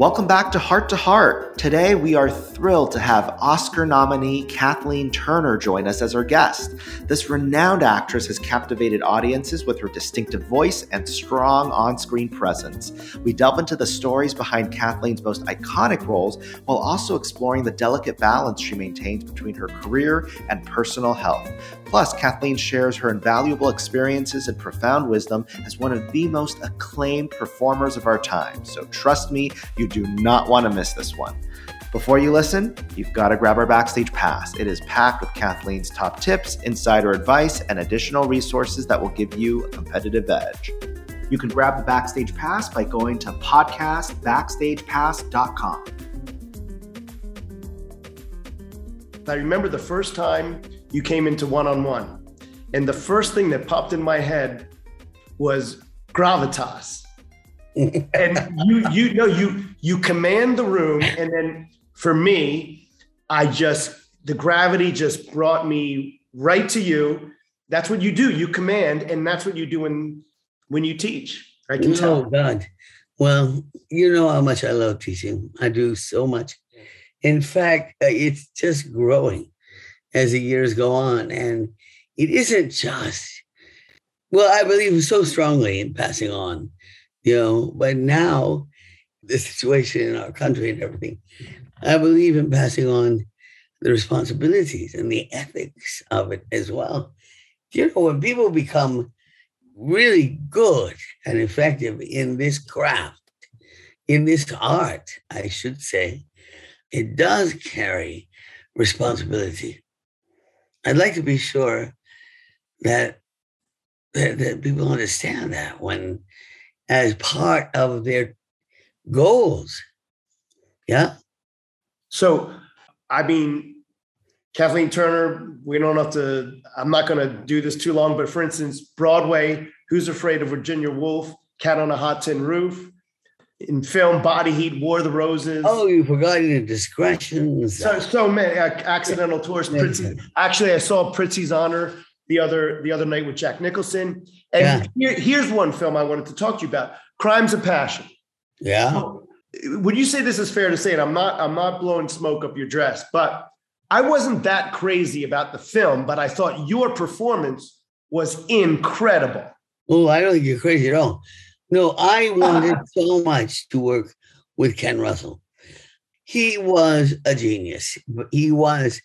Welcome back to Heart to Heart. Today, we are thrilled to have Oscar nominee Kathleen Turner join us as our guest. This renowned actress has captivated audiences with her distinctive voice and strong on screen presence. We delve into the stories behind Kathleen's most iconic roles while also exploring the delicate balance she maintains between her career and personal health. Plus, Kathleen shares her invaluable experiences and profound wisdom as one of the most acclaimed performers of our time. So, trust me, you do not want to miss this one. Before you listen, you've got to grab our backstage pass. It is packed with Kathleen's top tips, insider advice, and additional resources that will give you a competitive edge. You can grab the backstage pass by going to podcastbackstagepass.com. I remember the first time you came into one on one, and the first thing that popped in my head was gravitas. and you you know you you command the room and then for me i just the gravity just brought me right to you. That's what you do. You command and that's what you do when when you teach. I can oh, tell. God. Well you know how much i love teaching. I do so much. In fact uh, it's just growing as the years go on and it isn't just well i believe so strongly in passing on you know, but now the situation in our country and everything, I believe in passing on the responsibilities and the ethics of it as well. You know, when people become really good and effective in this craft, in this art, I should say, it does carry responsibility. I'd like to be sure that, that, that people understand that when as part of their goals. Yeah. So, I mean, Kathleen Turner, we don't have to, I'm not going to do this too long, but for instance, Broadway, Who's Afraid of Virginia Woolf, Cat on a Hot Tin Roof. In film, Body Heat, War of the Roses. Oh, you forgot the discretions. So, so many uh, Accidental Tourist. Prizzi, actually, I saw Prizzi's Honor the other the other night with Jack Nicholson. And yeah. here, here's one film I wanted to talk to you about: Crimes of Passion. Yeah. Would you say this is fair to say? And I'm not I'm not blowing smoke up your dress, but I wasn't that crazy about the film, but I thought your performance was incredible. Oh, I don't think you're crazy at all. No, I wanted so much to work with Ken Russell. He was a genius. He was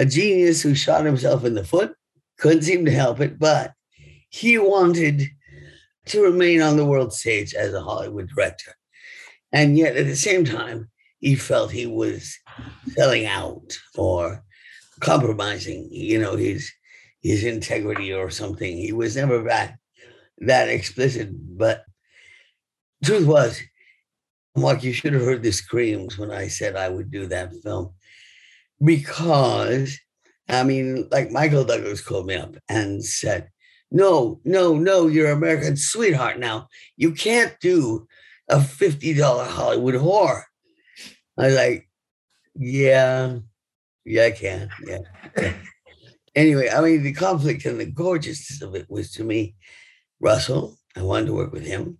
a genius who shot himself in the foot couldn't seem to help it, but he wanted to remain on the world stage as a Hollywood director. And yet at the same time, he felt he was selling out or compromising, you know, his his integrity or something. He was never that that explicit. But truth was, Mark, you should have heard the screams when I said I would do that film. Because I mean, like Michael Douglas called me up and said, No, no, no, you're American sweetheart now. You can't do a $50 Hollywood whore. I was like, Yeah, yeah, I can. Yeah. anyway, I mean, the conflict and the gorgeousness of it was to me Russell. I wanted to work with him.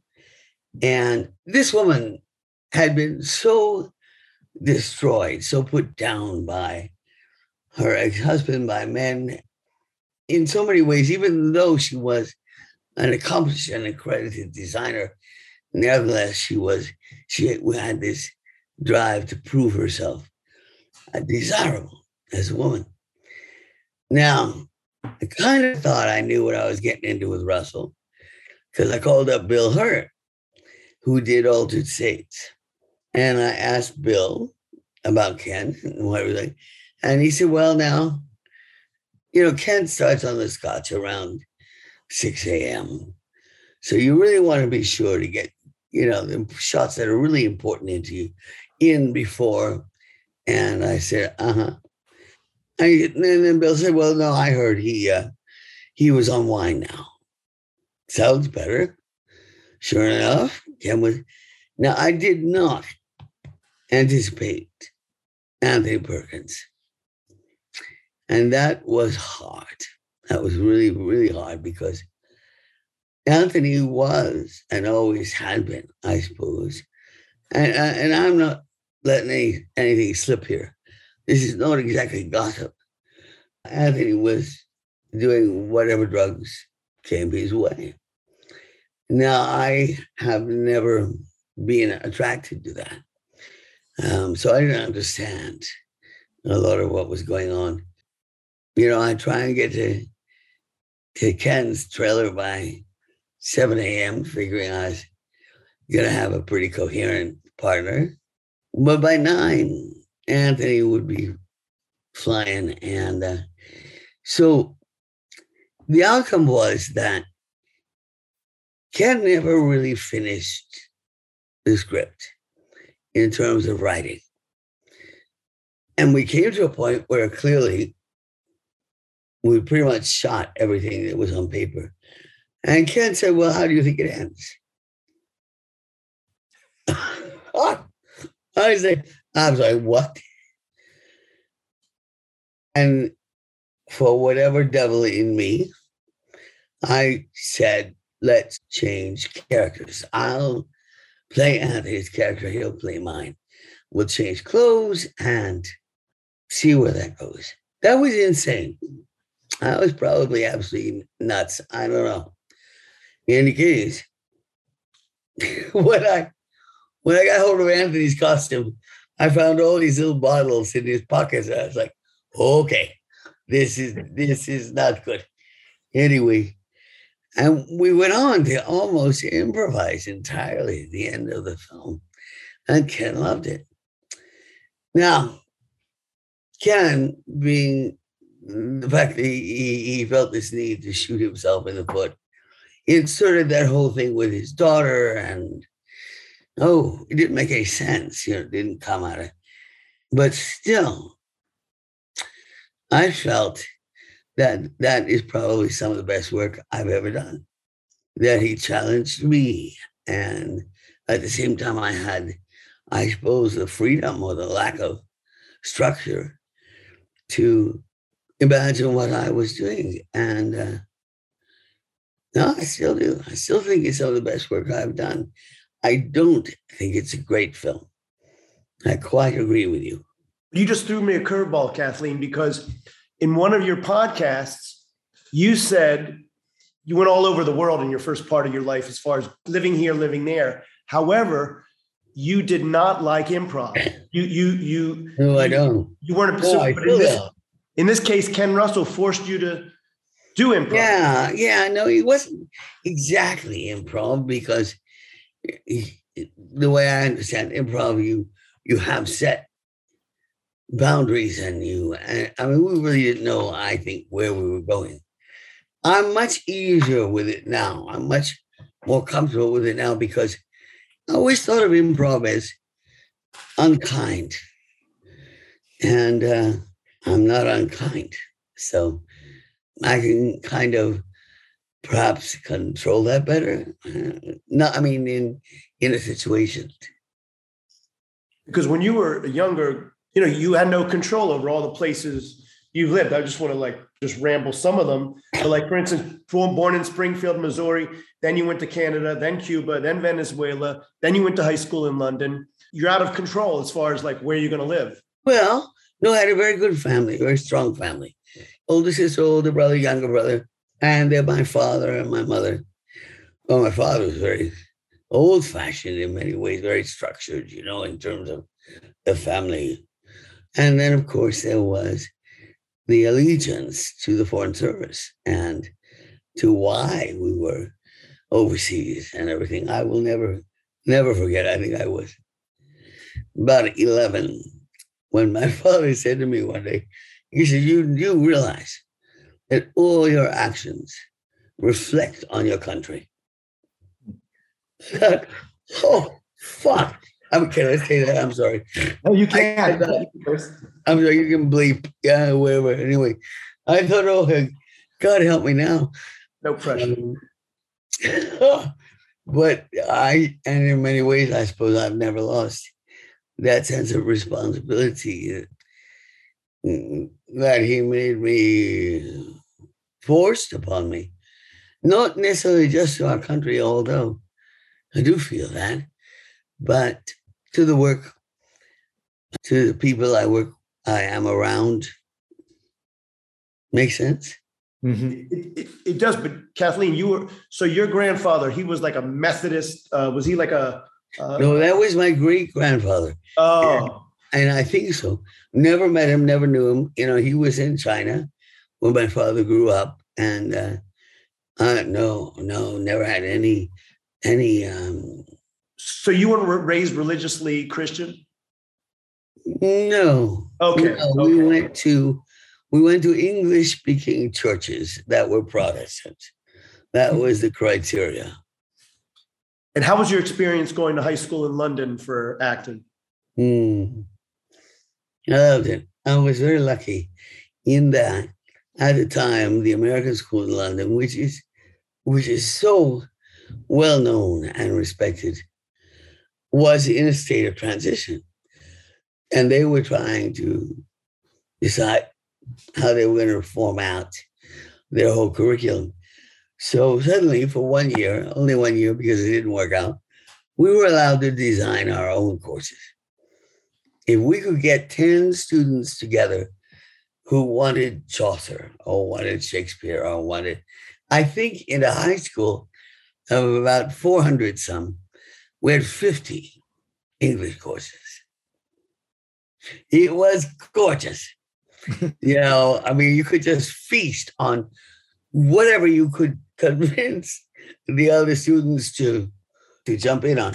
And this woman had been so destroyed, so put down by her ex-husband by men in so many ways, even though she was an accomplished and accredited designer, nevertheless, she was, she had this drive to prove herself desirable as a woman. Now, I kind of thought I knew what I was getting into with Russell because I called up Bill Hurt, who did Altered States. And I asked Bill about Ken and what like. And he said, Well, now, you know, Ken starts on the scotch around 6 a.m. So you really want to be sure to get, you know, the shots that are really important into you in before. And I said, uh huh. And then Bill said, Well, no, I heard he uh, he was on wine now. Sounds better. Sure enough, Ken was. Now I did not anticipate Anthony Perkins and that was hard. That was really, really hard because Anthony was and always had been, I suppose, and, uh, and I'm not letting any, anything slip here. This is not exactly gossip. Anthony was doing whatever drugs came his way. Now, I have never been attracted to that. Um, so I didn't understand a lot of what was going on. You know, I try and get to, to Ken's trailer by 7 a.m., figuring I was going to have a pretty coherent partner. But by nine, Anthony would be flying. And uh, so the outcome was that Ken never really finished the script in terms of writing. And we came to a point where clearly we pretty much shot everything that was on paper. And Ken said, Well, how do you think it ends? I said, I was like, What? And for whatever devil in me, I said, Let's change characters. I'll play Anthony's character, he'll play mine. We'll change clothes and see where that goes. That was insane. I was probably absolutely nuts. I don't know. Any case, when I when I got hold of Anthony's costume, I found all these little bottles in his pockets. I was like, okay, this is this is not good. Anyway, and we went on to almost improvise entirely at the end of the film. And Ken loved it. Now, Ken, being the fact that he, he felt this need to shoot himself in the foot, inserted that whole thing with his daughter, and oh, it didn't make any sense. You know, it didn't come out of. But still, I felt that that is probably some of the best work I've ever done. That he challenged me, and at the same time, I had, I suppose, the freedom or the lack of structure to imagine what I was doing. And uh, no, I still do. I still think it's some of the best work I've done. I don't think it's a great film. I quite agree with you. You just threw me a curveball, Kathleen, because in one of your podcasts, you said you went all over the world in your first part of your life as far as living here, living there. However, you did not like improv. You you you No, I don't. You weren't a pursuit, I but in this, in this case, Ken Russell forced you to do improv. Yeah, yeah, no, it wasn't exactly improv because he- the way I understand improv, you you have set boundaries and you. I mean, we really didn't know. I think where we were going. I'm much easier with it now. I'm much more comfortable with it now because I always thought of improv as unkind, and uh, I'm not unkind, so. I can kind of perhaps control that better. Uh, No, I mean in in a situation. because when you were younger, you know, you had no control over all the places you've lived. I just want to like just ramble some of them. So like for instance, born in Springfield, Missouri, then you went to Canada, then Cuba, then Venezuela, then you went to high school in London. You're out of control as far as like where you're going to live. Well, no, I had a very good family, very strong family. Older sister, older brother, younger brother, and then my father and my mother. Well, my father was very old-fashioned in many ways, very structured, you know, in terms of the family. And then, of course, there was the allegiance to the Foreign Service and to why we were overseas and everything. I will never, never forget. I think I was about 11 when my father said to me one day, he said, You you realize that all your actions reflect on your country. oh fuck. I'm can I say that? I'm sorry. Oh, you can't. I'm sorry, you can bleep. Yeah, whatever. Anyway, I thought, oh God help me now. no pressure. Um, but I, and in many ways, I suppose I've never lost that sense of responsibility that, that he made me forced upon me. Not necessarily just to our country, although I do feel that, but to the work, to the people I work, I am around. Makes sense? Mm-hmm. It, it, it, does, but Kathleen, you were so your grandfather. He was like a Methodist. Uh, was he like a? Uh, no, that was my great grandfather. Oh, and, I think so. Never met him, never knew him. You know, he was in China when my father grew up, and uh, uh, no, no, never had any any. Um, so you were raised religiously Christian? No. Okay. No, okay. We went to we went to English speaking churches that were Protestant. That hmm. was the criteria. And how was your experience going to high school in London for acting? Mm. I loved it. I was very lucky in that at the time the American School in London, which is which is so well known and respected, was in a state of transition. And they were trying to decide how they were going to form out their whole curriculum. So suddenly, for one year, only one year because it didn't work out, we were allowed to design our own courses. If we could get 10 students together who wanted Chaucer or wanted Shakespeare or wanted, I think in a high school of about 400 some, we had 50 English courses. It was gorgeous. you know, I mean, you could just feast on whatever you could convince the other students to to jump in on.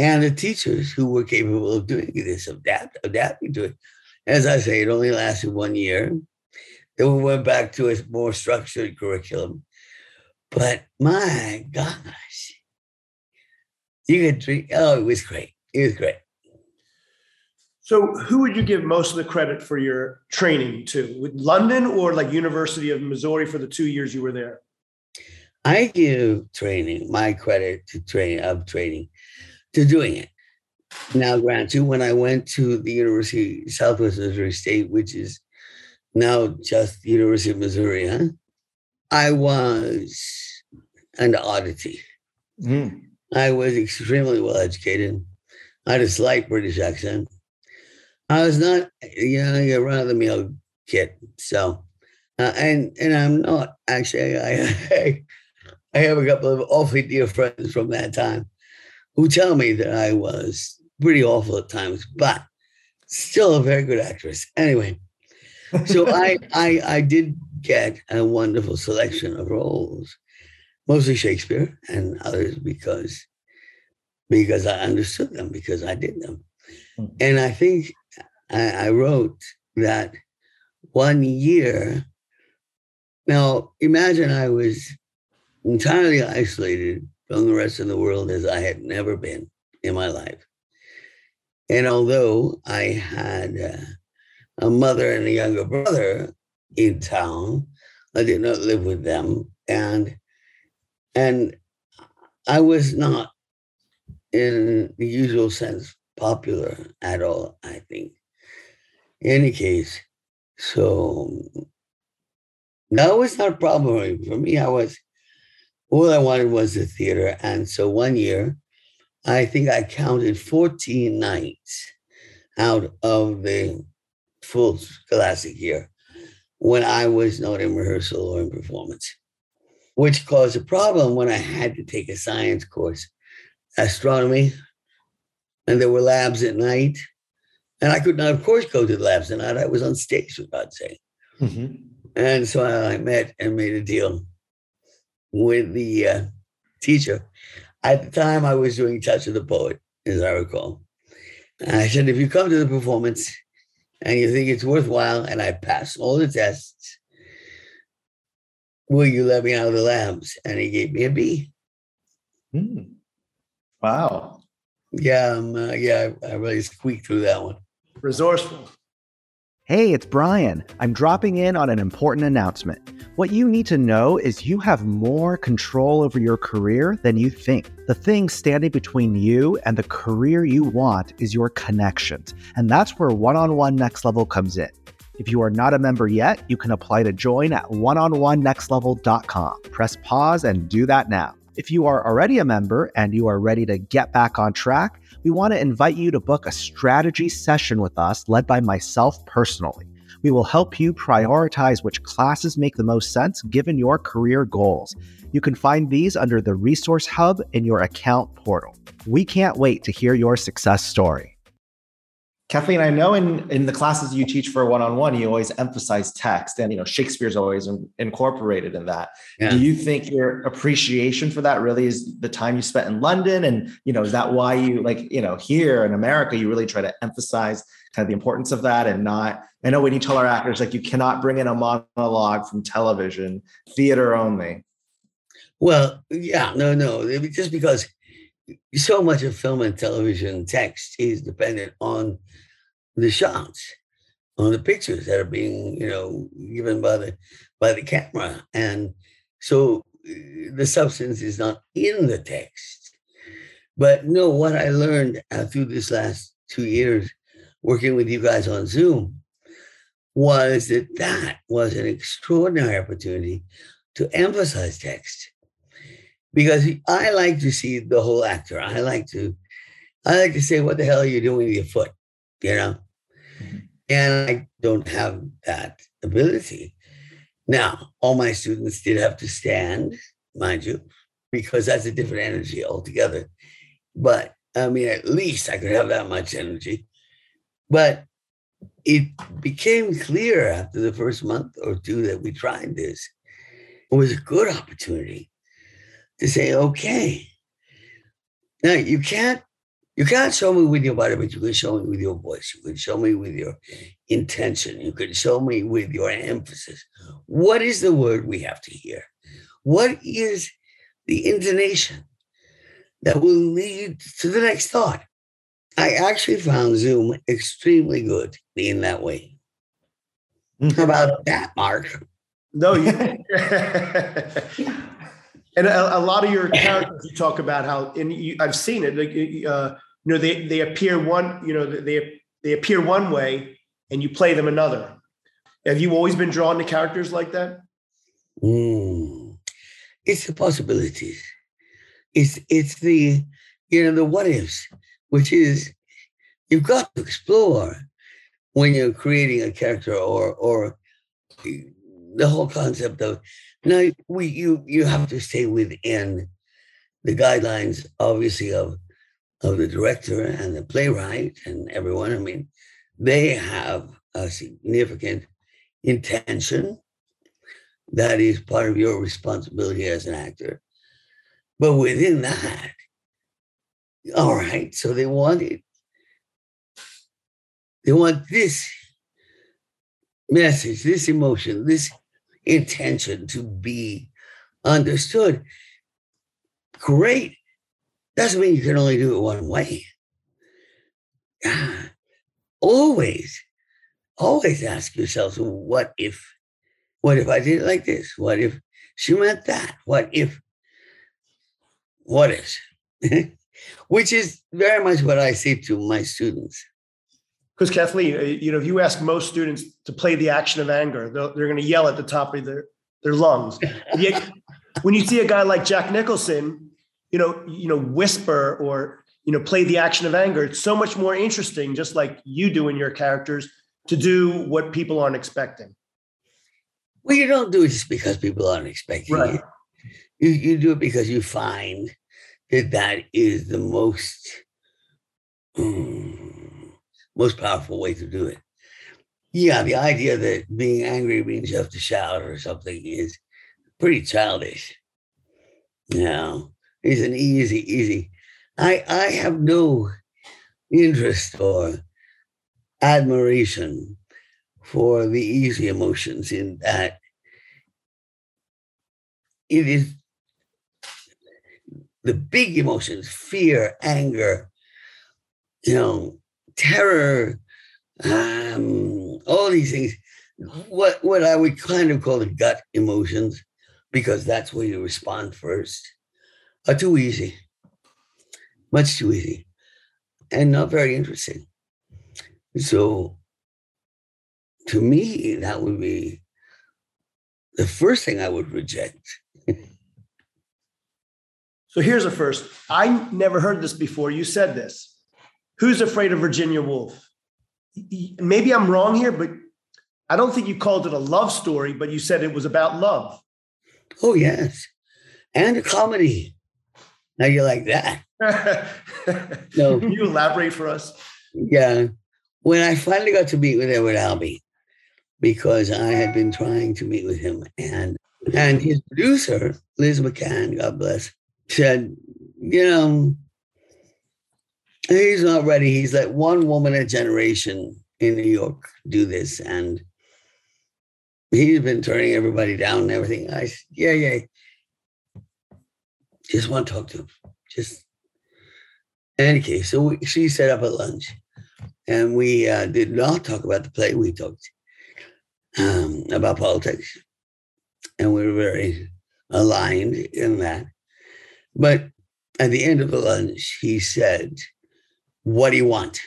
And the teachers who were capable of doing this, adapt, adapting to it. As I say, it only lasted one year. Then we went back to a more structured curriculum. But my gosh, you could drink. Oh, it was great. It was great. So, who would you give most of the credit for your training to? With London or like University of Missouri for the two years you were there? I give training my credit to train of training to doing it. Now, grant you, when I went to the University Southwest Missouri State, which is now just the University of Missouri, huh? I was an oddity. Mm. I was extremely well educated. I had a slight British accent. I was not, you know, a run of the mill kid. So, uh, and and I'm not actually. I I have a couple of awfully dear friends from that time who tell me that I was pretty awful at times, but still a very good actress. Anyway, so I I I did get a wonderful selection of roles, mostly Shakespeare and others because because I understood them because I did them, hmm. and I think I, I wrote that one year. Now, imagine I was entirely isolated from the rest of the world as I had never been in my life. And although I had uh, a mother and a younger brother in town, I did not live with them. And and I was not in the usual sense popular at all, I think In any case, so that was not a problem for me. I was all I wanted was the theater, and so one year, I think I counted fourteen nights out of the full scholastic year when I was not in rehearsal or in performance, which caused a problem when I had to take a science course, astronomy, and there were labs at night and I could not, of course, go to the labs tonight. I was on stage, for God's sake. Mm-hmm. And so I met and made a deal with the uh, teacher. At the time, I was doing Touch of the Poet, as I recall. And I said, if you come to the performance and you think it's worthwhile, and I pass all the tests, will you let me out of the labs? And he gave me a B. Mm. Wow. Yeah, um, uh, yeah, I really squeaked through that one resourceful. Hey, it's Brian. I'm dropping in on an important announcement. What you need to know is you have more control over your career than you think. The thing standing between you and the career you want is your connections. And that's where one on one next level comes in. If you are not a member yet, you can apply to join at oneononenextlevel.com. Press pause and do that now. If you are already a member and you are ready to get back on track, we want to invite you to book a strategy session with us led by myself personally. We will help you prioritize which classes make the most sense given your career goals. You can find these under the Resource Hub in your account portal. We can't wait to hear your success story. Kathleen, I know in, in the classes you teach for one-on-one, you always emphasize text and, you know, Shakespeare's always in, incorporated in that. Yeah. Do you think your appreciation for that really is the time you spent in London? And, you know, is that why you like, you know, here in America, you really try to emphasize kind of the importance of that and not, I know when you tell our actors, like you cannot bring in a monologue from television, theater only. Well, yeah, no, no, just because so much of film and television text is dependent on the shots, on the pictures that are being, you know, given by the by the camera, and so uh, the substance is not in the text. But no, what I learned uh, through this last two years working with you guys on Zoom was that that was an extraordinary opportunity to emphasize text because I like to see the whole actor. I like to, I like to say, "What the hell are you doing with your foot?" You know, mm-hmm. and I don't have that ability. Now, all my students did have to stand, mind you, because that's a different energy altogether. But I mean, at least I could have that much energy. But it became clear after the first month or two that we tried this. It was a good opportunity to say, okay, now you can't you can't show me with your body, but you can show me with your voice. You can show me with your intention. You can show me with your emphasis. What is the word we have to hear? What is the intonation that will lead to the next thought? I actually found Zoom extremely good in that way. Hmm. How about that, Mark? No, you, And a, a, lot of your characters, you talk about how, and you, I've seen it. Like, uh, you know, they they appear one, you know, they they appear one way, and you play them another. Have you always been drawn to characters like that? Mm. It's the possibilities. It's it's the you know the what ifs, which is you've got to explore when you're creating a character or or the whole concept of now we you you have to stay within the guidelines, obviously, of of the director and the playwright and everyone. I mean, they have a significant intention that is part of your responsibility as an actor. But within that, all right, so they want it. They want this message, this emotion, this intention to be understood. Great. Doesn't mean you can only do it one way. always, always ask yourself, what if? What if I did it like this? What if she meant that? What if? What if? Which is very much what I say to my students. Because Kathleen, uh, you know, if you ask most students to play the action of anger, they're, they're going to yell at the top of their their lungs. Yet, when you see a guy like Jack Nicholson, you know, you know, whisper or you know, play the action of anger, it's so much more interesting, just like you do in your characters, to do what people aren't expecting. Well, you don't do it just because people aren't expecting right. it. You you do it because you find that that is the most. Um, most powerful way to do it. Yeah, the idea that being angry means you have to shout or something is pretty childish. Know, it's an easy, easy. I I have no interest or admiration for the easy emotions in that it is the big emotions fear anger you know terror, um, all these things. What what I would kind of call the gut emotions, because that's where you respond first, are too easy, much too easy, and not very interesting. So, to me, that would be the first thing I would reject. So here's a first. I never heard this before. You said this. Who's afraid of Virginia Woolf? Maybe I'm wrong here, but I don't think you called it a love story, but you said it was about love. Oh, yes. And a comedy. Now you like that. no. Can you elaborate for us? Yeah. When I finally got to meet with Edward Albee, because I had been trying to meet with him, and and his producer, Liz McCann, God bless, said, you know, he's not ready. He's let one woman a generation in New York do this. And he's been turning everybody down and everything. I said, yeah, yeah. Just want to talk to him. Just in any case. So we, she set up a lunch and we uh, did not talk about the play. We talked um, about politics and we were very aligned in that. But at the end of the lunch, he said, What do you want?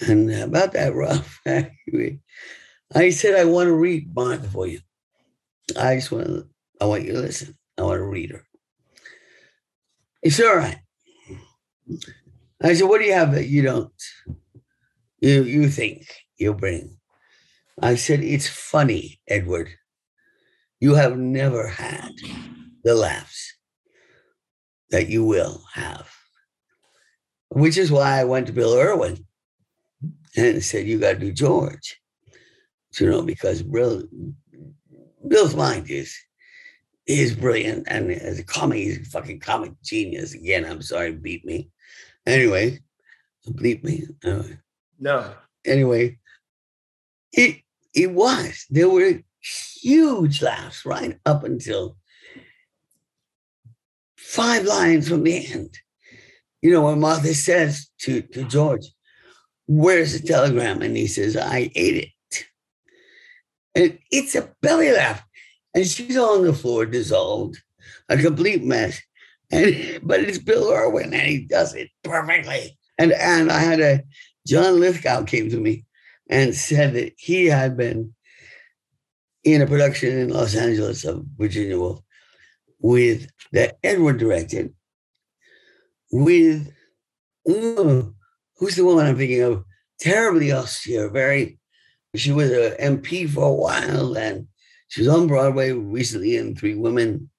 And about that rough, I said, I want to read Martha for you. I just want to, I want you to listen. I want to read her. It's all right. I said, What do you have that you don't, you, you think you bring? I said, It's funny, Edward. You have never had the laughs that you will have. Which is why I went to Bill Irwin and said, You got to do George. You know, because Bill, Bill's mind is is brilliant. And as a comic, he's a fucking comic genius. Again, I'm sorry, beat me. Anyway, bleep me. Anyway. No. Anyway, it it was. There were huge laughs right up until five lines from the end. You know, when Martha says to, to George, Where's the telegram? And he says, I ate it. And it's a belly laugh. And she's on the floor, dissolved, a complete mess. And but it's Bill Irwin, and he does it perfectly. And and I had a John Lithgow came to me and said that he had been in a production in Los Angeles of Virginia Woolf with that Edward directed with who's the woman I'm thinking of? Terribly austere, very. She was an MP for a while, and she was on Broadway recently in Three Women.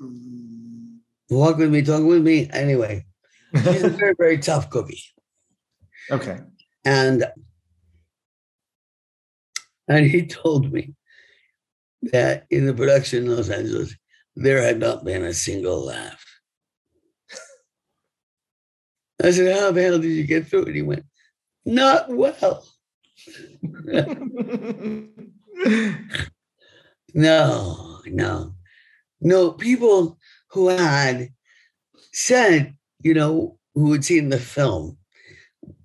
Mm. Walk with me, talk with me. Anyway, she's a very, very tough cookie. Okay. And and he told me that in the production in Los Angeles, there had not been a single laugh. I said, How the hell did you get through it? He went, Not well. no, no, no. People who had said, you know, who had seen the film,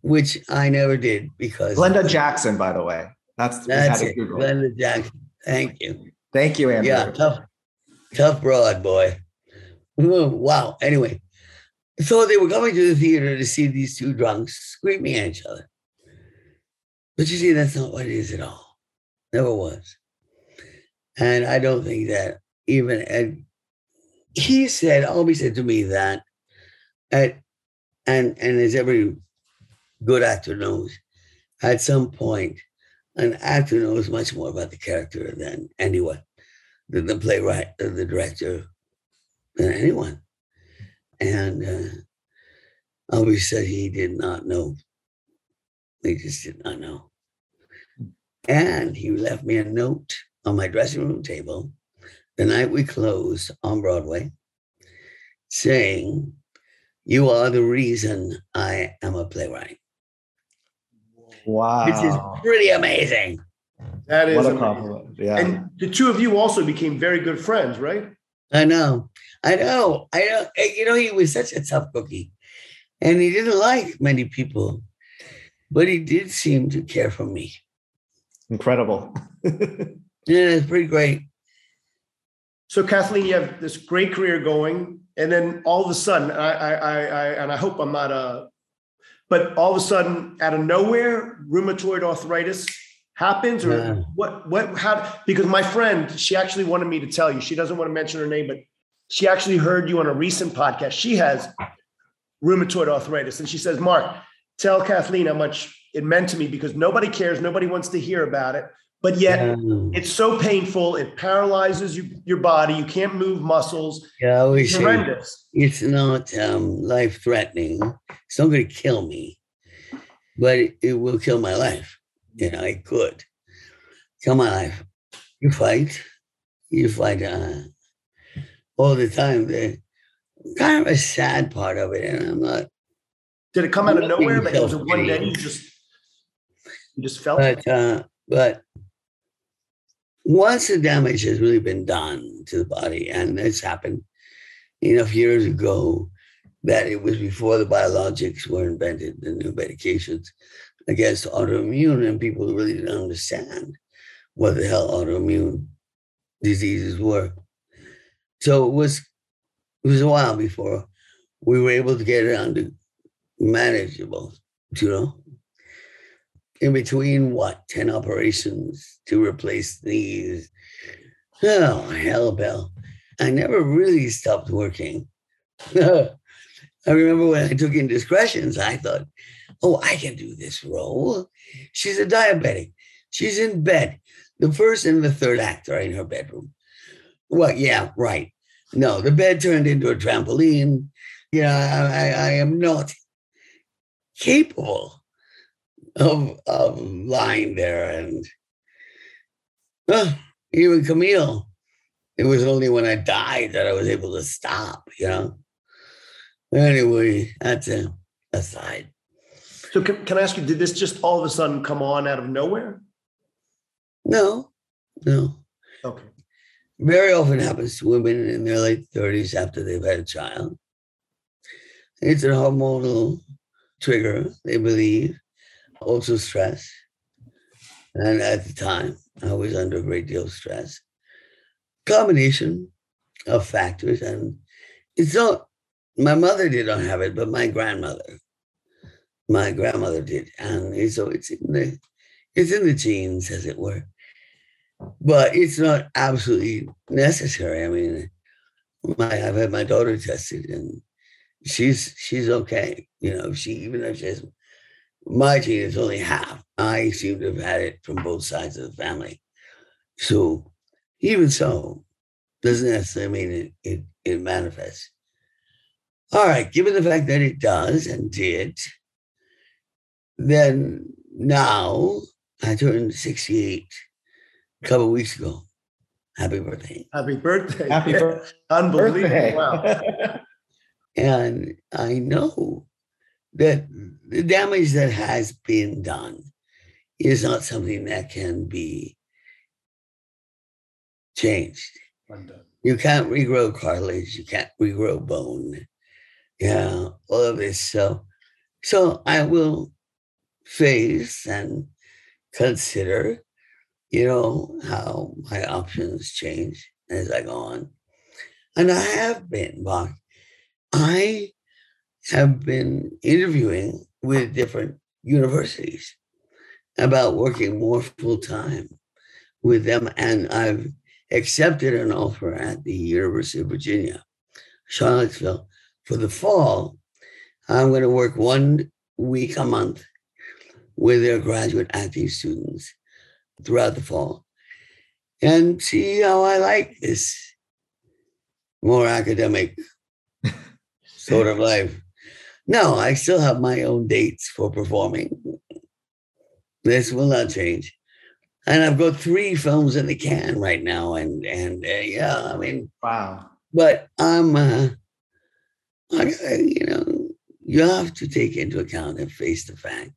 which I never did because Glenda Jackson, by the way. That's that's it. Glenda Jackson. Thank you. Thank you, Andrew. Yeah, tough, tough broad boy. Wow. Anyway, so they were coming to the theater to see these two drunks screaming at each other. But you see, that's not what it is at all. Never was. And I don't think that even Ed, he said, Albee said to me that at and and as every good actor knows, at some point, an actor knows much more about the character than anyone, than the playwright, than the director, than anyone. And uh, Albee said he did not know. He just did not know. And he left me a note on my dressing room table the night we closed on Broadway saying, You are the reason I am a playwright. Wow. Which is pretty amazing. That is what a amazing. compliment. Yeah. And the two of you also became very good friends, right? I know. I know. I know. You know, he was such a tough cookie. And he didn't like many people, but he did seem to care for me. Incredible. yeah, it's pretty great. So Kathleen, you have this great career going, and then all of a sudden, I, I, I, I and I hope I'm not a, but all of a sudden, out of nowhere, rheumatoid arthritis happens, or Yeah. what? What? How? Because my friend, she actually wanted me to tell you. She doesn't want to mention her name, but she actually heard you on a recent podcast. She has rheumatoid arthritis. And she says, Mark, tell Kathleen how much it meant to me because nobody cares. Nobody wants to hear about it. But yet yeah. it's so painful. It paralyzes you, your body. You can't move muscles. Yeah, it's horrendous. It's not um, life threatening. It's not going to kill me, but it, it, will kill my life. You know, it could Come on, life. You fight. You fight uh, all the time. The kind of a sad part of it, and I'm not. Did it come out of nowhere? But it was one day you just you just felt but, uh, but once the damage has really been done to the body, and it's happened enough years ago that it was before the biologics were invented, the new medications against autoimmune, and people really didn't understand what the hell autoimmune diseases were. So it was it was a while before we were able to get it under manageable, you know? In between what 10 operations to replace these? Oh hell bell. I never really stopped working. I remember when i took indiscretions i thought oh i can do this role she's a diabetic she's in bed the first and the third act are in her bedroom well yeah right no the bed turned into a trampoline yeah i, I am not capable of of lying there and uh, even Camille. It was only when I died that I was able to stop, you know. Anyway, that's a aside. So can, can I ask you, did this just all of a sudden come on out of nowhere? No, no. Okay. Very often happens to women in their late 30s after they've had a child. It's a hormonal trigger, they believe also stress. And at the time, I was under a great deal of stress. Combination of factors. And it's not, my mother did not have it, but my grandmother, my grandmother did. And so it's in the, it's in the genes, as it were. But it's not absolutely necessary. I mean, my, I've had my daughter tested and she's she's okay. You know, she even if she has my gene is only half. I seem to have had it from both sides of the family. So even so, doesn't necessarily mean it, it, it manifests. All right, given the fact that it does and did, then now I turned 68 a couple weeks ago. Happy birthday. Happy birthday. Happy birthday. Unbelievable. Wow. and I know that the damage that has been done is not something that can be changed. You can't regrow cartilage, you can't regrow bone. Yeah, all of this. So, so I will face and consider, you know, how my options change as I go on. And I have been, Mark. I have been interviewing with different universities about working more full time with them. And I've accepted an offer at the University of Virginia, Charlottesville. For the fall, I'm going to work one week a month with their graduate acting students throughout the fall and see how I like this more academic sort of life. No, I still have my own dates for performing. This will not change. And I've got three films in the can right now, and and uh, yeah, I mean, wow. But I'm, uh, I, you know, you have to take into account and face the fact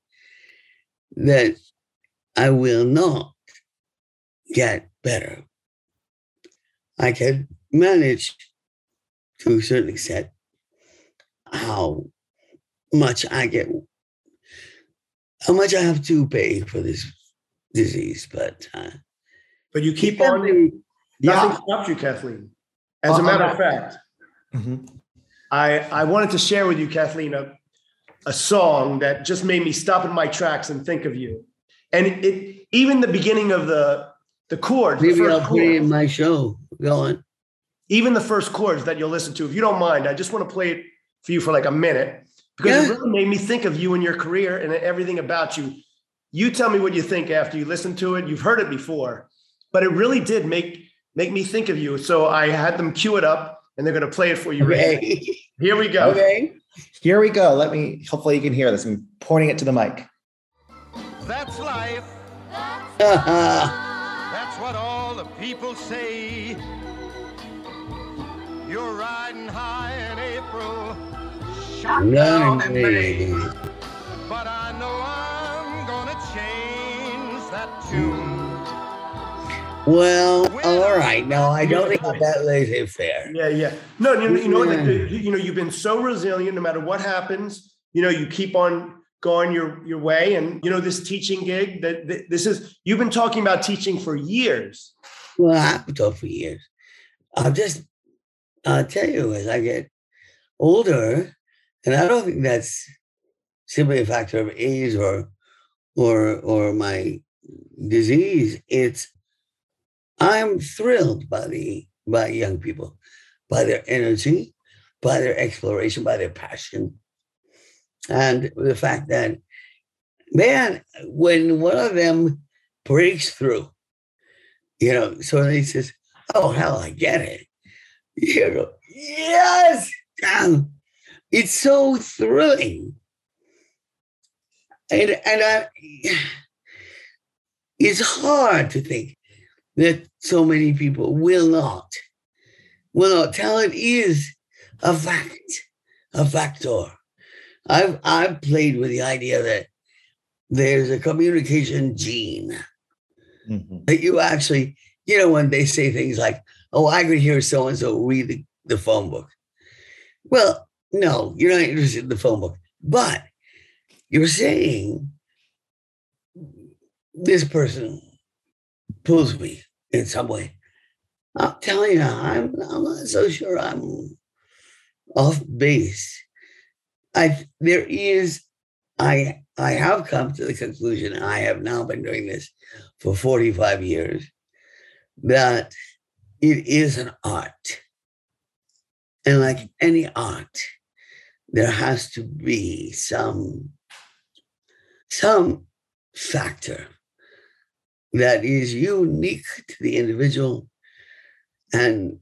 that I will not get better. I can manage to a certain extent how much I get, how much I have to pay for this disease. But uh, but you keep on. Nothing yeah. stops you, Kathleen. As a matter of fact, mm-hmm. I I wanted to share with you, Kathleen, a, a song that just made me stop in my tracks and think of you. And it, even the beginning of the the chord. Maybe the I'll play in my show. Go on. even the first chords that you'll listen to, if you don't mind, I just want to play it for you for like a minute because yeah. it really made me think of you and your career and everything about you. You tell me what you think after you listen to it. You've heard it before, but it really did make make me think of you. So I had them cue it up and they're going to play it for you. Okay. Here we go. Okay. Here we go. Let me, hopefully you can hear this. I'm pointing it to the mic. That's life. That's what all the people say. You're riding high in April, shot down in May. But I know I'm gonna change that tune. Well, all right. No, I don't think that laissez fair. Yeah, yeah. No, you, you know, like, you know, you've been so resilient. No matter what happens, you know, you keep on going your your way. And you know, this teaching gig that, that this is. You've been talking about teaching for years. Well, I've been talking for years. I'll just I'll tell you as I get older, and I don't think that's simply a factor of age or or or my disease. It's I'm thrilled by the by young people, by their energy, by their exploration, by their passion, and the fact that, man, when one of them breaks through, you know, so he says, "Oh hell, I get it," you go, "Yes." It's so thrilling. And, and I, it's hard to think that so many people will not. Will not. Talent is a fact, a factor. I've I've played with the idea that there's a communication gene mm-hmm. that you actually, you know, when they say things like, "Oh, I could hear so and so read the, the phone book." Well, no, you're not interested in the phone book, but you're saying this person pulls me in some way. I'm telling you, I'm, I'm not so sure I'm off base. I there is I I have come to the conclusion, I have now been doing this for 45 years, that it is an art. And like any art, there has to be some some factor that is unique to the individual and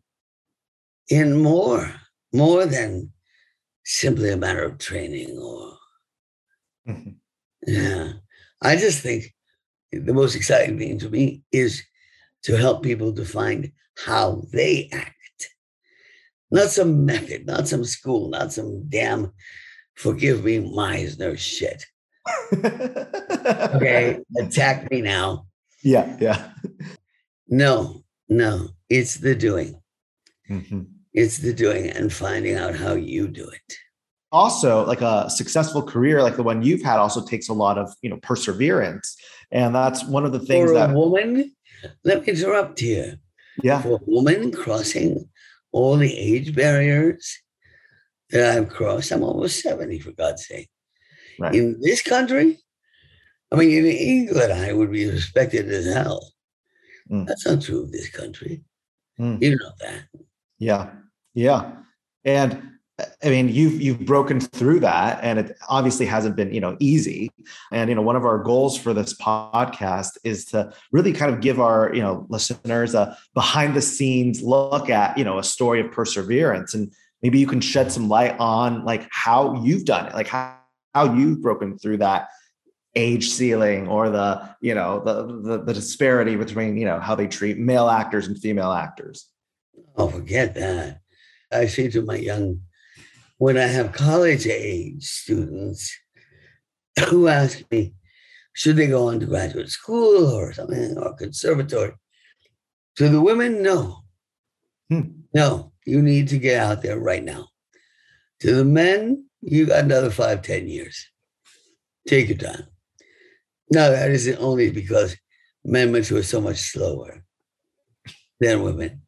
in more, more than simply a matter of training or, mm-hmm. yeah. I just think the most exciting thing to me is to help people to find how they act. Not some method, not some school, not some damn, forgive me, Meisner shit. okay, attack me now. Yeah, yeah. no, no, it's the doing. Mm-hmm. It's the doing and finding out how you do it. Also, like a successful career like the one you've had also takes a lot of, you know, perseverance. And that's one of the things For that a woman, let me interrupt here. Yeah. For a woman crossing all the age barriers that I've crossed, I'm almost 70 for God's sake. Right. In this country, I mean, in England, I would be respected as hell. Mm. That's not true of this country. Mm. You know that. Yeah, yeah, and I mean, you've you've broken through that, and it obviously hasn't been you know easy. And you know, one of our goals for this podcast is to really kind of give our you know listeners a behind the scenes look at you know a story of perseverance, and maybe you can shed some light on like how you've done it, like how how you've broken through that age ceiling or the you know the, the, the disparity between you know how they treat male actors and female actors. Oh forget that. I say to my young when i have college age students who ask me should they go on to graduate school or something or conservatory? To the women no. Hmm. no you need to get out there right now. To the men you got another five ten years. Take your time no, that isn't only because men mature so much slower than women.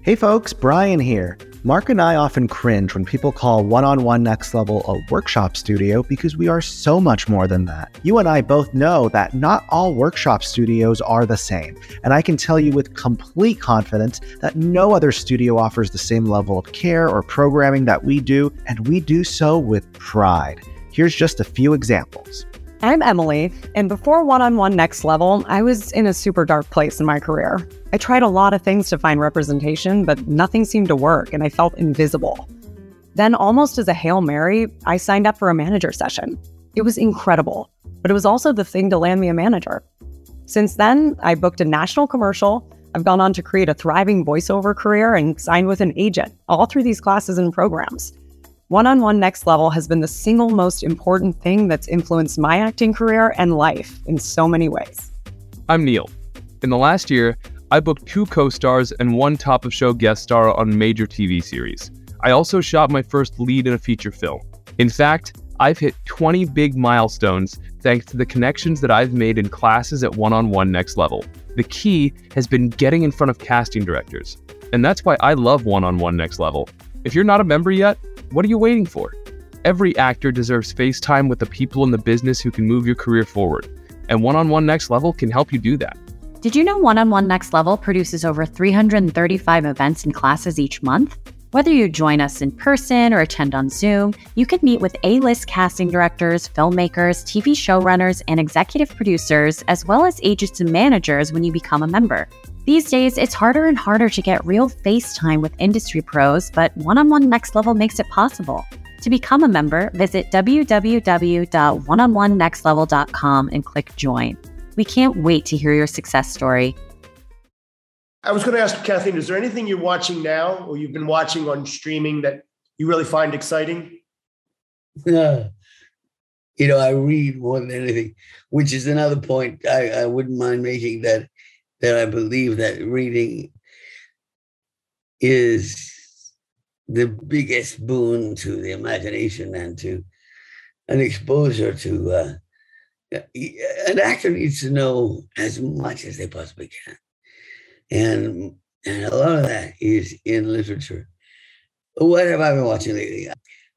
Hey folks, Brian here. Mark and I often cringe when people call One on One Next Level a workshop studio because we are so much more than that. You and I both know that not all workshop studios are the same, and I can tell you with complete confidence that no other studio offers the same level of care or programming that we do, and we do so with pride. Here's just a few examples. I'm Emily, and before One on One Next Level, I was in a super dark place in my career. I tried a lot of things to find representation, but nothing seemed to work, and I felt invisible. Then, almost as a Hail Mary, I signed up for a manager session. It was incredible, but it was also the thing to land me a manager. Since then, I booked a national commercial. I've gone on to create a thriving voiceover career and signed with an agent, all through these classes and programs. One on One Next Level has been the single most important thing that's influenced my acting career and life in so many ways. I'm Neil. In the last year, I booked two co stars and one top of show guest star on major TV series. I also shot my first lead in a feature film. In fact, I've hit 20 big milestones thanks to the connections that I've made in classes at One on One Next Level. The key has been getting in front of casting directors. And that's why I love One on One Next Level. If you're not a member yet, what are you waiting for? Every actor deserves face time with the people in the business who can move your career forward, and One on One Next Level can help you do that. Did you know One on One Next Level produces over 335 events and classes each month? Whether you join us in person or attend on Zoom, you can meet with A list casting directors, filmmakers, TV showrunners, and executive producers, as well as agents and managers when you become a member. These days, it's harder and harder to get real face time with industry pros, but One on One Next Level makes it possible. To become a member, visit www.oneononenextlevel.com and click join. We can't wait to hear your success story. I was going to ask Kathleen, is there anything you're watching now or you've been watching on streaming that you really find exciting? Yeah. You know, I read more than anything, which is another point I, I wouldn't mind making that that I believe that reading is the biggest boon to the imagination and to an exposure to uh, an actor needs to know as much as they possibly can and and a lot of that is in literature. What have I been watching lately?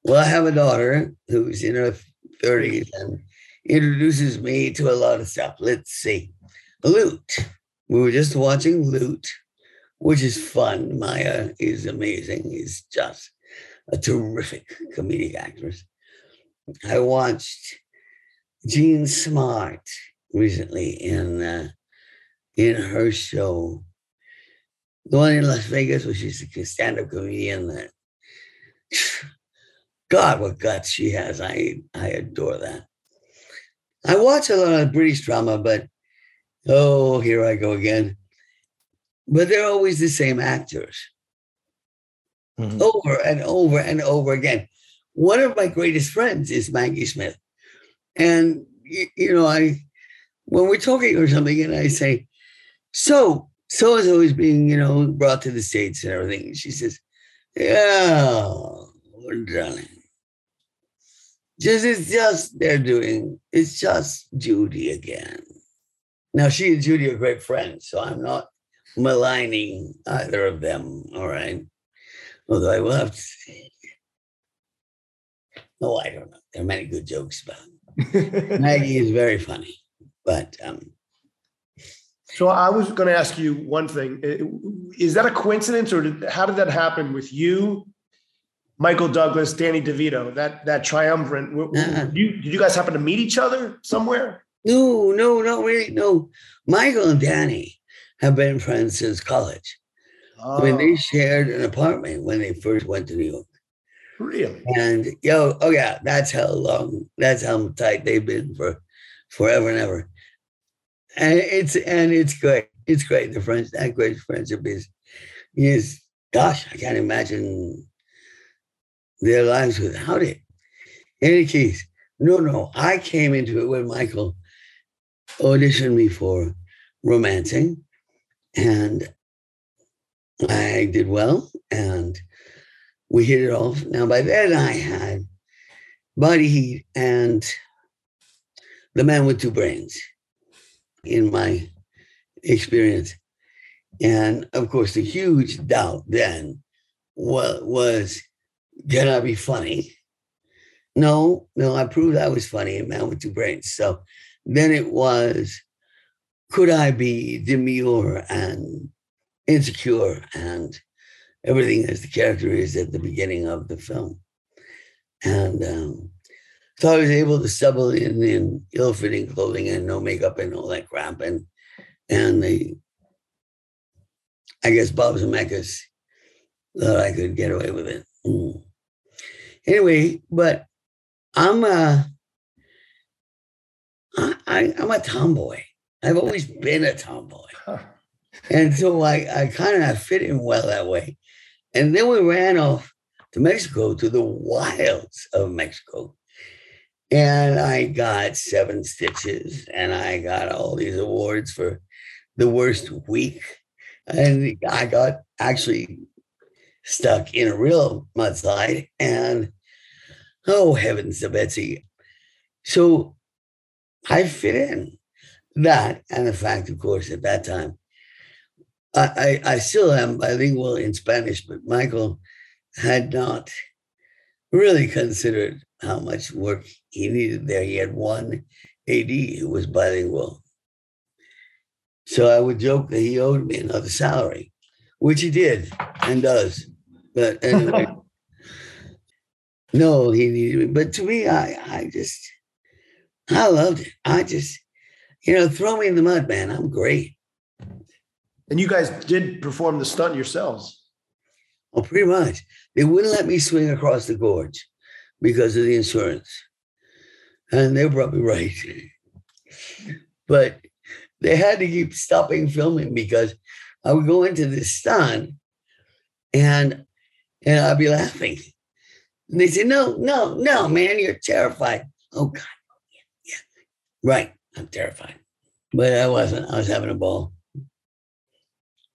Well, I have a daughter who's in her 30s and introduces me to a lot of stuff. Let's see. Loot. We were just watching Loot, which is fun. Maya is amazing. He's just a terrific comedic actress. I watched Jean Smart recently in uh, in her show the one in Las Vegas, where she's a stand-up comedian. That God, what guts she has! I I adore that. I watch a lot of British drama, but oh, here I go again. But they're always the same actors, mm-hmm. over and over and over again. One of my greatest friends is Maggie Smith, and you, know, I when we're talking or something, and I say, "So, so and so is being, you know, brought to the States and everything. And she says, Yeah, darling. Just it's just they're doing, it's just Judy again. Now she and Judy are great friends, so I'm not maligning either of them, all right. Although I will have to say, oh, I don't know. There are many good jokes about Maggie is very funny, but um, so I was going to ask you one thing: Is that a coincidence, or did, how did that happen with you, Michael Douglas, Danny DeVito? That that triumvirate. Uh-huh. Did you, did you guys happen to meet each other somewhere? No, no, not really. No, Michael and Danny have been friends since college. Oh. I mean, they shared an apartment when they first went to New York. Really? And yo, oh yeah, that's how long, that's how tight they've been for forever and ever and it's and it's great. It's great. The friends that great friendship is is gosh, I can't imagine their lives without it. In any case, no, no. I came into it when Michael auditioned me for romancing, and I did well, and we hit it off. Now by then I had Body Heat and The Man with Two Brains in my experience. And of course, the huge doubt then was, was can I be funny? No, no, I proved I was funny in Man with Two Brains. So then it was, could I be demure and insecure and everything as the character is at the beginning of the film? And um, so I was able to stumble in in ill-fitting clothing and no makeup and all that crap. And and the I guess Bob Zemeckis thought I could get away with it. Mm. Anyway, but I'm a I, I'm a tomboy. I've always been a tomboy. And so I, I kind of fit in well that way. And then we ran off to Mexico, to the wilds of Mexico. And I got seven stitches and I got all these awards for the worst week. And I got actually stuck in a real mudslide. And oh, heavens to Betsy. So I fit in that. And the fact, of course, at that time, I, I, I still am bilingual in Spanish, but Michael had not really considered how much work he needed there. He had one AD who was bilingual. So I would joke that he owed me another salary, which he did and does. But anyway, no, he needed me. But to me, I, I just, I loved it. I just, you know, throw me in the mud, man. I'm great. And you guys did perform the stunt yourselves. Well, pretty much. They wouldn't let me swing across the gorge because of the insurance. And they were probably right. but they had to keep stopping filming because I would go into this stunt and and I'd be laughing. And they say, No, no, no, man, you're terrified. Oh God. Right. I'm terrified. But I wasn't. I was having a ball.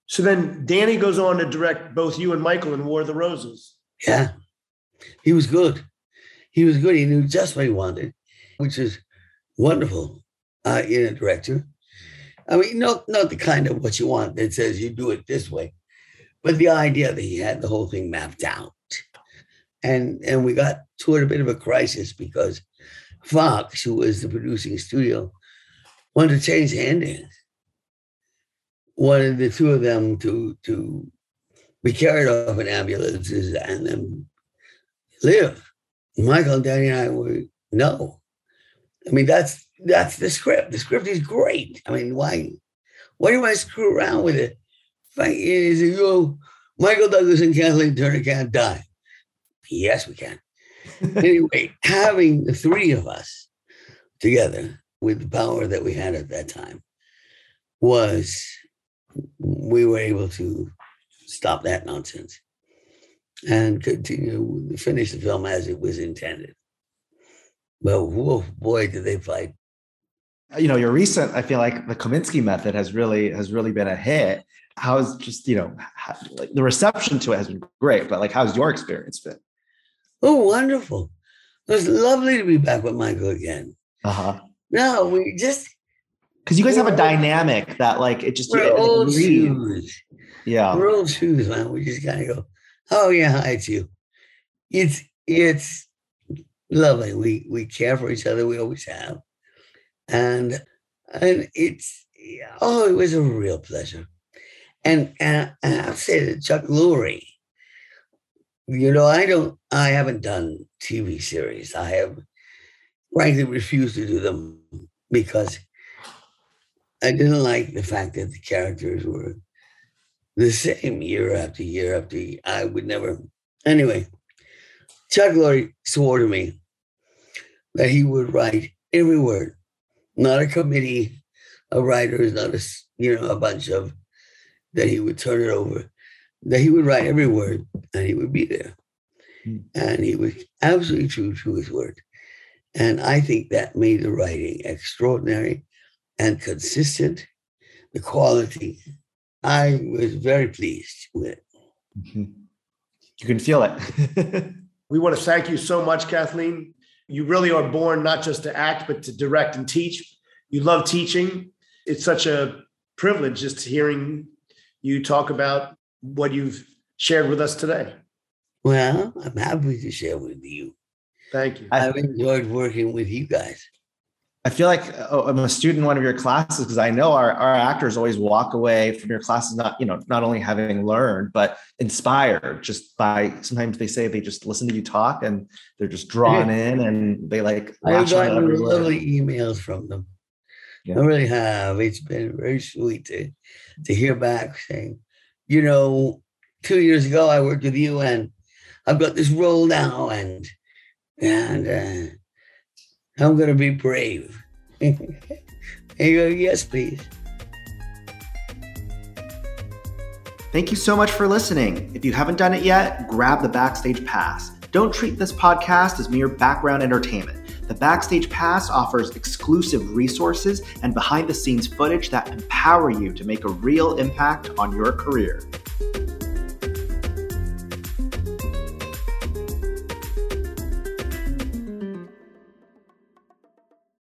So then Danny goes on to direct both you and Michael in War of the Roses. Yeah. He was good. He was good. He knew just what he wanted, which is wonderful uh, in a director. I mean, not not the kind of what you want that says you do it this way, but the idea that he had the whole thing mapped out. And and we got toward a bit of a crisis because Fox, who was the producing studio, wanted to change the ending. Wanted the two of them to to be carried off in ambulances and then live. Michael Danny and I were no. I mean, that's that's the script. The script is great. I mean, why why do I screw around with it? it? Is you Michael Douglas and Kathleen Turner can't die. Yes, we can. Anyway, having the three of us together with the power that we had at that time was we were able to stop that nonsense and continue to finish the film as it was intended. But whoa, boy, did they fight! Uh, you know, your recent, I feel like the Kominsky method has really has really been a hit. How's just you know how, like the reception to it has been great, but like how's your experience been? Oh, wonderful! It was lovely to be back with Michael again. Uh huh. No, we just because you guys have a dynamic that like it just we're it, old it shoes. yeah We're old shoes, man. We just kind of go, oh yeah, hi, it's you. It's it's lovely. We we care for each other. We always have, and and it's oh, it was a real pleasure. And and, and I'll say that Chuck Lorre. You know, I don't. I haven't done TV series. I have frankly refused to do them because I didn't like the fact that the characters were the same year after year after year. I would never. Anyway, Chuck Lorre swore to me that he would write every word, not a committee of writers, not a you know a bunch of that he would turn it over. That he would write every word and he would be there, Hmm. and he was absolutely true to his word. And I think that made the writing extraordinary and consistent, the quality. I was very pleased with it. Mhm. You can feel it. We want to thank you so much, Kathleen. You really are born not just to act, but to direct and teach. You love teaching. It's such a privilege just hearing you talk about what you've shared with us today. Well, I'm happy to share with you. Thank you. I've enjoyed working with you guys. I feel like oh, I'm a student in one of your classes because I know our, our actors always walk away from your classes not you know not only having learned but inspired just by sometimes they say they just listen to you talk and they're just drawn in and they like I've latch gotten lovely emails from them. Yeah. I really have. It's been very sweet to to hear back saying, you know, two years ago I worked with you and I've got this role now and and uh, I'm gonna be brave. and you go, yes, please. Thank you so much for listening. If you haven't done it yet, grab the Backstage Pass. Don't treat this podcast as mere background entertainment. The Backstage Pass offers exclusive resources and behind the scenes footage that empower you to make a real impact on your career.